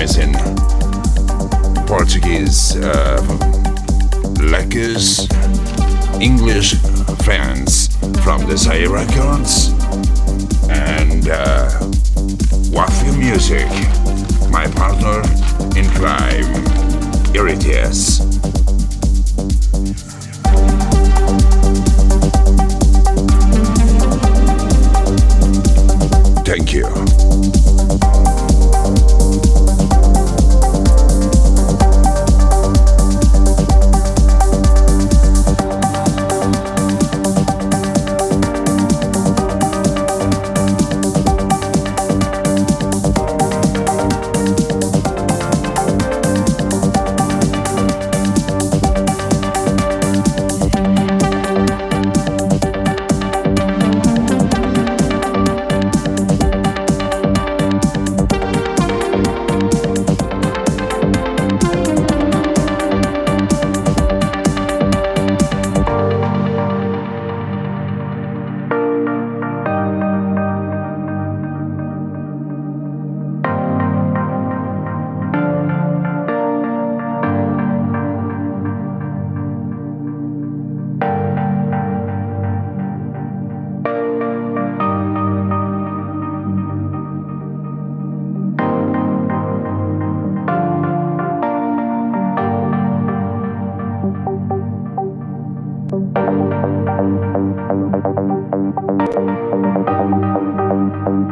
this amazing Portuguese uh, letters, English fans from Desire Records, and uh, Music, my partner in crime. Here. Thank you.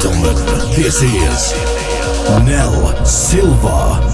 gentlemen, this is Nell Silva.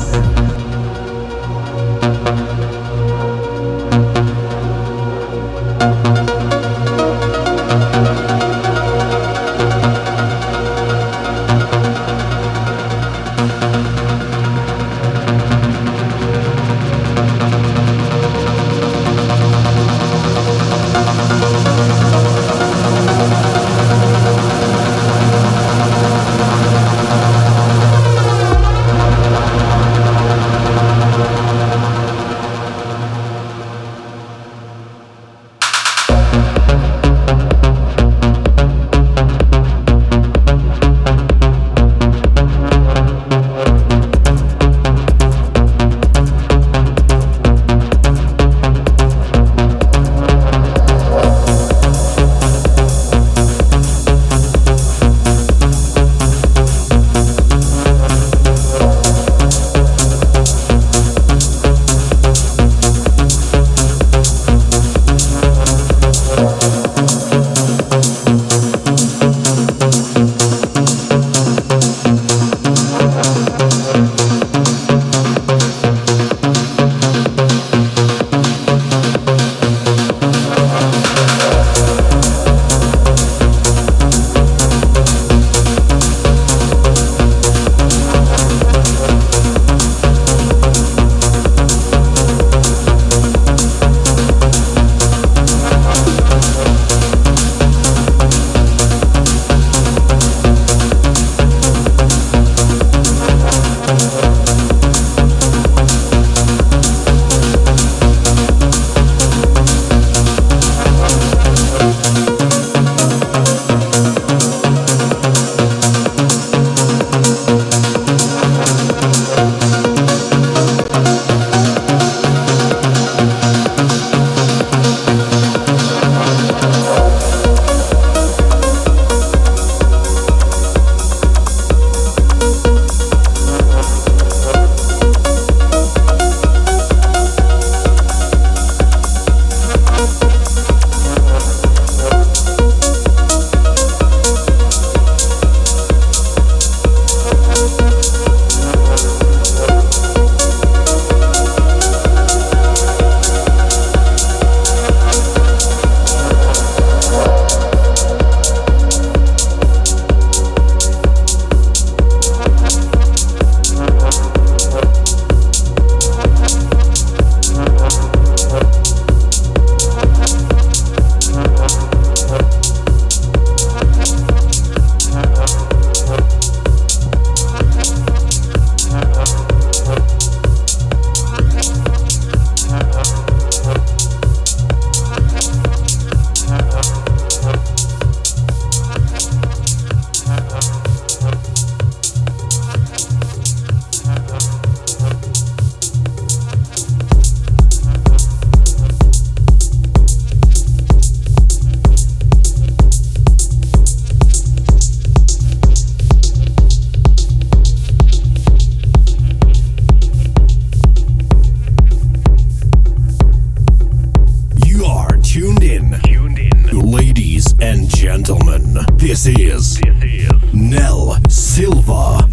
This is Nell Silva.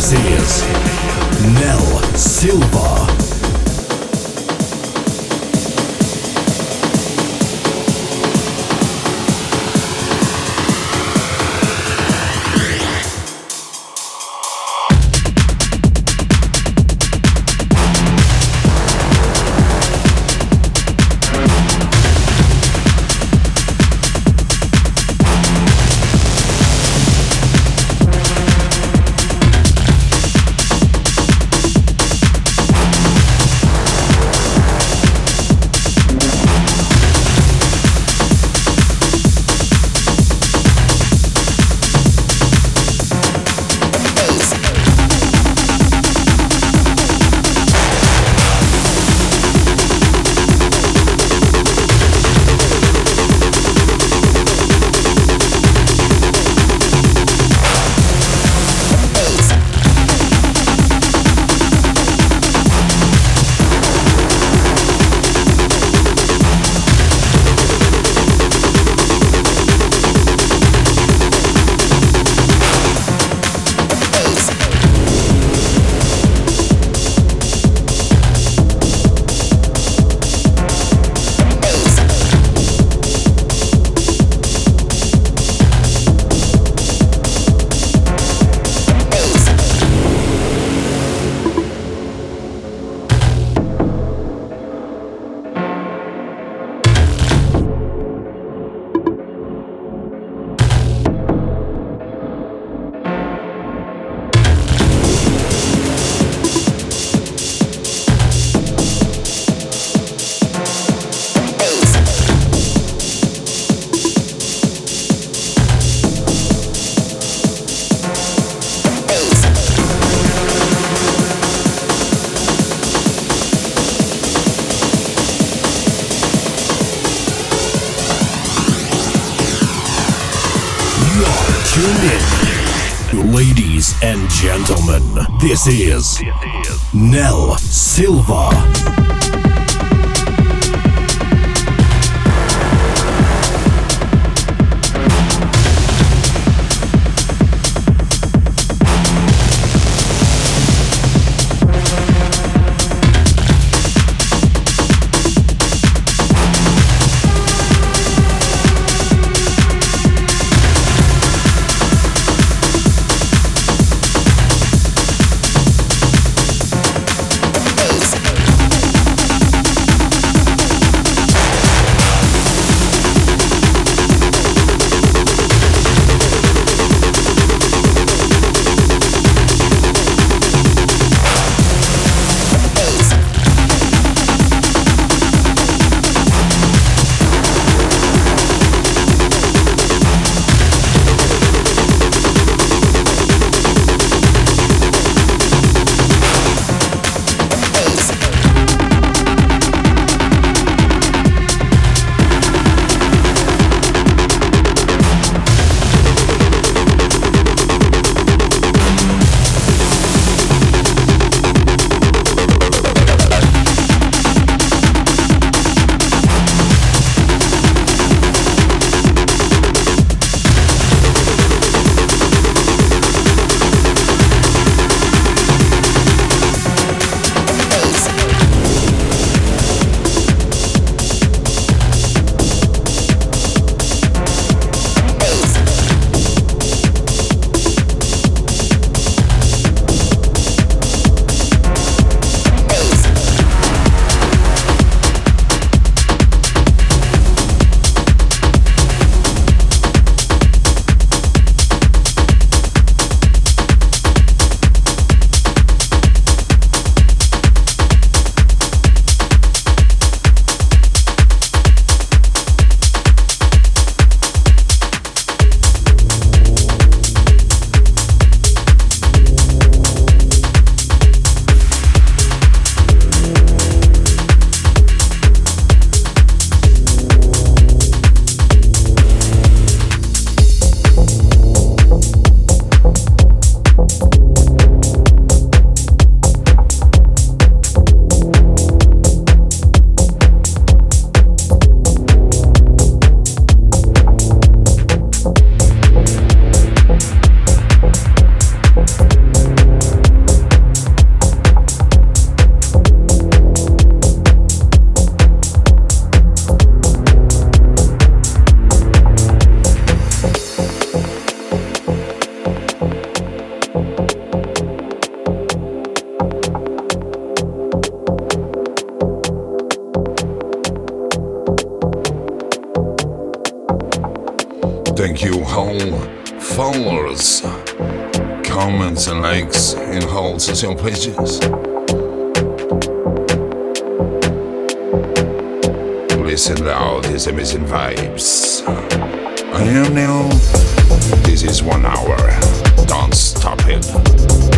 This is Nell Silva. Gentlemen, this is Nell Silva. vibes. I am Neil. This is one hour. Don't stop it.